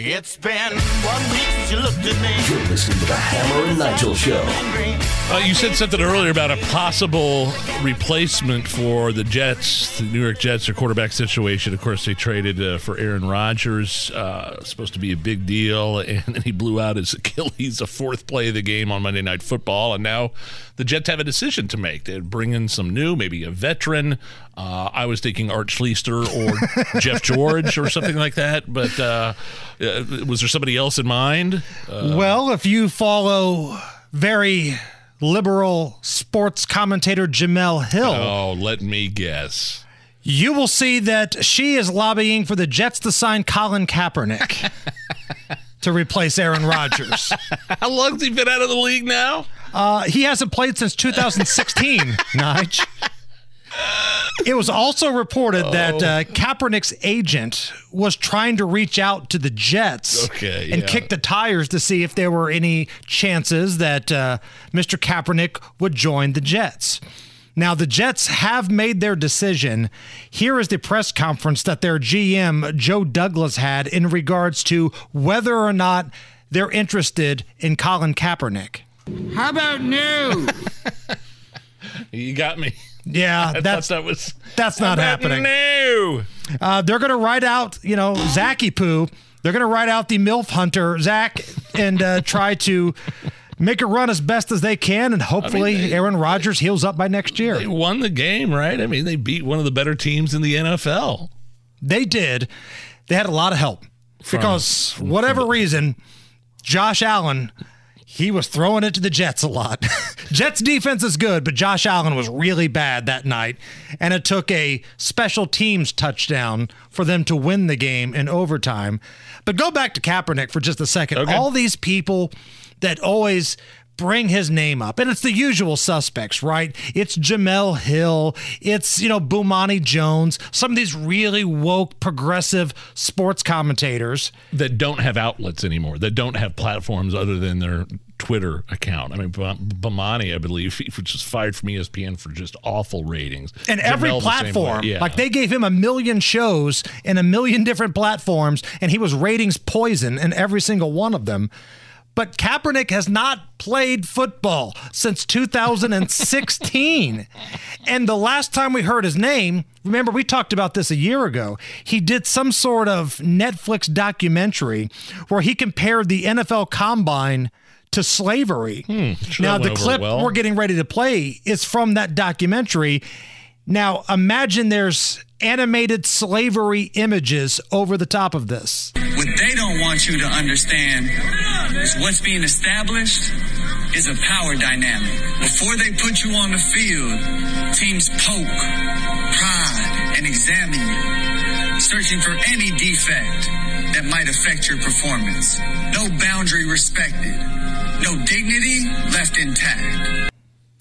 It's been one week You're listening to the Hammer and Nigel Show. Uh, you said something earlier about a possible replacement for the Jets, the New York Jets, their quarterback situation. Of course, they traded uh, for Aaron Rodgers, uh, supposed to be a big deal, and then he blew out his Achilles, a fourth play of the game on Monday Night Football, and now the Jets have a decision to make. They bring in some new, maybe a veteran. Uh, I was thinking Art Schlichter or Jeff George or something like that, but uh, uh, was there somebody else in mind? Uh, well, if you follow very liberal sports commentator Jemele Hill, oh, let me guess. You will see that she is lobbying for the Jets to sign Colin Kaepernick to replace Aaron Rodgers. How long has he been out of the league now? Uh, he hasn't played since 2016, Nige. It was also reported oh. that uh, Kaepernick's agent was trying to reach out to the Jets okay, and yeah. kick the tires to see if there were any chances that uh, Mr. Kaepernick would join the Jets. Now, the Jets have made their decision. Here is the press conference that their GM, Joe Douglas, had in regards to whether or not they're interested in Colin Kaepernick. How about no? you got me. Yeah, that's that was that's not happening. No, uh, they're going to write out, you know, Zachy Poo. They're going to write out the MILF hunter Zach and uh, try to make it run as best as they can, and hopefully I mean, they, Aaron Rodgers heals up by next year. They won the game, right? I mean, they beat one of the better teams in the NFL. They did. They had a lot of help from, because whatever reason, Josh Allen he was throwing it to the Jets a lot. Jets defense is good, but Josh Allen was really bad that night. And it took a special teams touchdown for them to win the game in overtime. But go back to Kaepernick for just a second. Okay. All these people that always bring his name up. And it's the usual suspects, right? It's Jemele Hill. It's, you know, Bomani Jones. Some of these really woke, progressive sports commentators. That don't have outlets anymore, that don't have platforms other than their Twitter account. I mean, Bomani, I believe, he was just fired from ESPN for just awful ratings. And every platform, yeah. like they gave him a million shows in a million different platforms, and he was ratings poison in every single one of them. But Kaepernick has not played football since 2016. and the last time we heard his name, remember we talked about this a year ago, he did some sort of Netflix documentary where he compared the NFL combine to slavery. Hmm, sure now, the clip well. we're getting ready to play is from that documentary. Now, imagine there's animated slavery images over the top of this. What they don't want you to understand what's being established is a power dynamic. Before they put you on the field, teams poke, prod, and examine you, searching for any defect that might affect your performance. No boundary respected, no dignity left intact.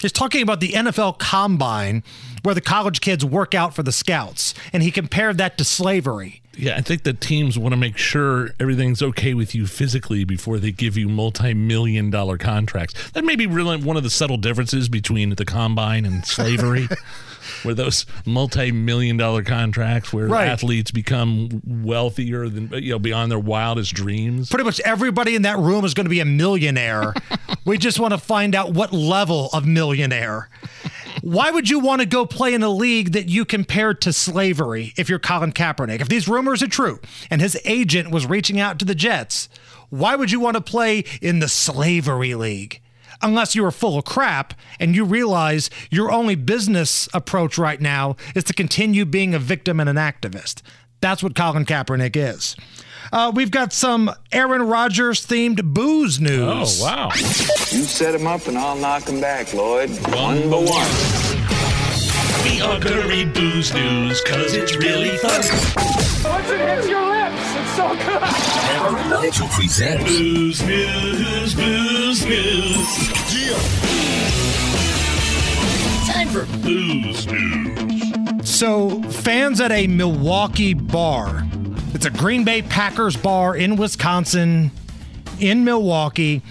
He's talking about the NFL combine where the college kids work out for the scouts, and he compared that to slavery. Yeah, I think the teams want to make sure everything's okay with you physically before they give you multi-million dollar contracts. That may be really one of the subtle differences between the combine and slavery. where those multi-million dollar contracts where right. athletes become wealthier than you know beyond their wildest dreams pretty much everybody in that room is going to be a millionaire we just want to find out what level of millionaire why would you want to go play in a league that you compared to slavery if you're Colin Kaepernick? If these rumors are true and his agent was reaching out to the Jets, why would you want to play in the slavery league? Unless you are full of crap and you realize your only business approach right now is to continue being a victim and an activist. That's what Colin Kaepernick is. Uh, we've got some Aaron Rodgers themed booze news. Oh, wow. You set him up and I'll knock him back, Lloyd. One by one. We are gonna read booze news because it's really fun. Once it hits your lips, it's so good. Nigel presents Booze News, Booze News. Time for Booze News. So, fans at a Milwaukee bar, it's a Green Bay Packers bar in Wisconsin, in Milwaukee,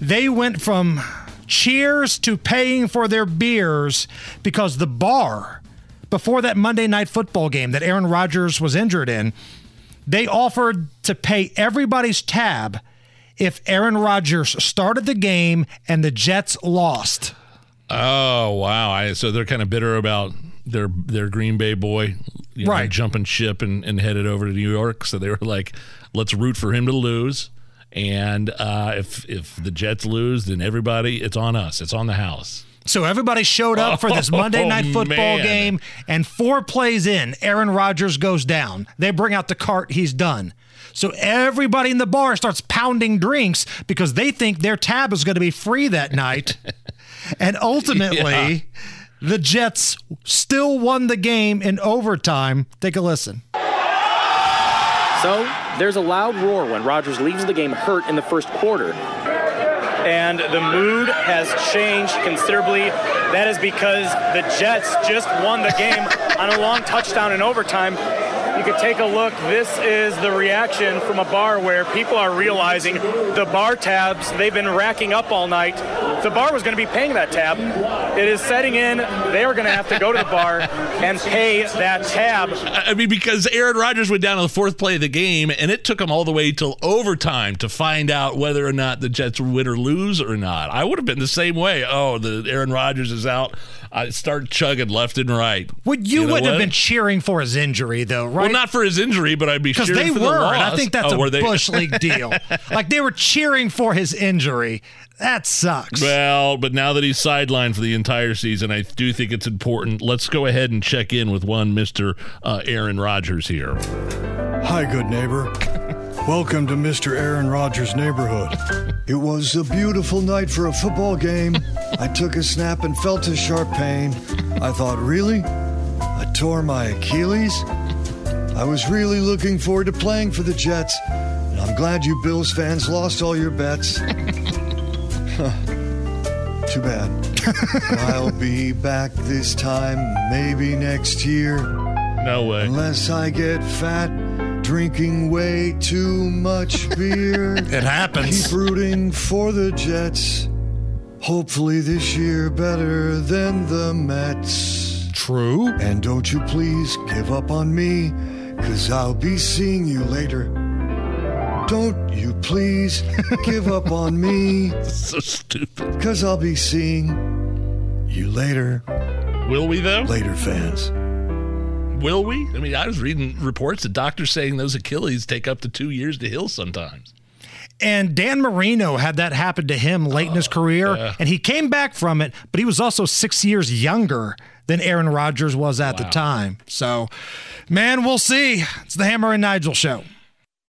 they went from cheers to paying for their beers because the bar, before that Monday night football game that Aaron Rodgers was injured in, they offered to pay everybody's tab if Aaron Rodgers started the game and the Jets lost. Oh wow! I, so they're kind of bitter about their their Green Bay boy, you know, Right. jumping ship and, and headed over to New York. So they were like, let's root for him to lose. And uh, if if the Jets lose, then everybody, it's on us. It's on the house. So everybody showed up for this Monday Oh, night football man. game, and four plays in, Aaron Rodgers goes down. They bring out the cart, he's done. So everybody in the bar starts pounding drinks because they think their tab is going to be free that night. and ultimately, the Jets still won the game in overtime. Take a listen. So there's a loud roar when Rodgers leaves the game hurt in the first quarter. and the mood has changed considerably. That is because the Jets just won the game on a long touchdown in overtime. You could take a look. This is the reaction from a bar where people are realizing the bar tabs they've been racking up all night. The bar was going to be paying that tab. It is setting in. They are going to have to go to the bar and pay that tab. I mean, because Aaron Rodgers went down on the fourth play of the game, and it took him all the way till overtime to find out whether or not the Jets would win or lose or not. I would have been the same way. Oh, the Aaron Rodgers is out. I start chugging left and right. Would you, know wouldn't have been cheering for his injury, though, right? Well, not for his injury, but I'd be sure because cheering they for the were, and I think that's Oh, a were they? Bush League deal. like they were cheering for his injury. That sucks. Well, but now that he's sidelined for the entire season, I do think it's important. Let's go ahead and check in with one Mister uh, Aaron Rodgers here. Hi, good neighbor. Welcome to Mr. Aaron Rodgers' neighborhood. It was a beautiful night for a football game. I took a snap and felt a sharp pain. I thought, really? I tore my Achilles? I was really looking forward to playing for the Jets, and I'm glad you Bills fans lost all your bets. Too bad. I'll be back this time, maybe next year. No way. Unless I get fat, drinking way too much beer. it happens. Keep rooting for the Jets. Hopefully this year better than the Mets. True. And don't you please give up on me, cause I'll be seeing you later. Don't you please give up on me, so stupid. cause I'll be seeing you later. Will we though? Later, fans. Will we? I mean, I was reading reports of doctors saying those Achilles take up to two years to heal sometimes. And Dan Marino had that happen to him late in his oh, career, yeah. and he came back from it, but he was also six years younger than Aaron Rodgers was at the time. So, man, we'll see. It's the Hammer and Nigel show.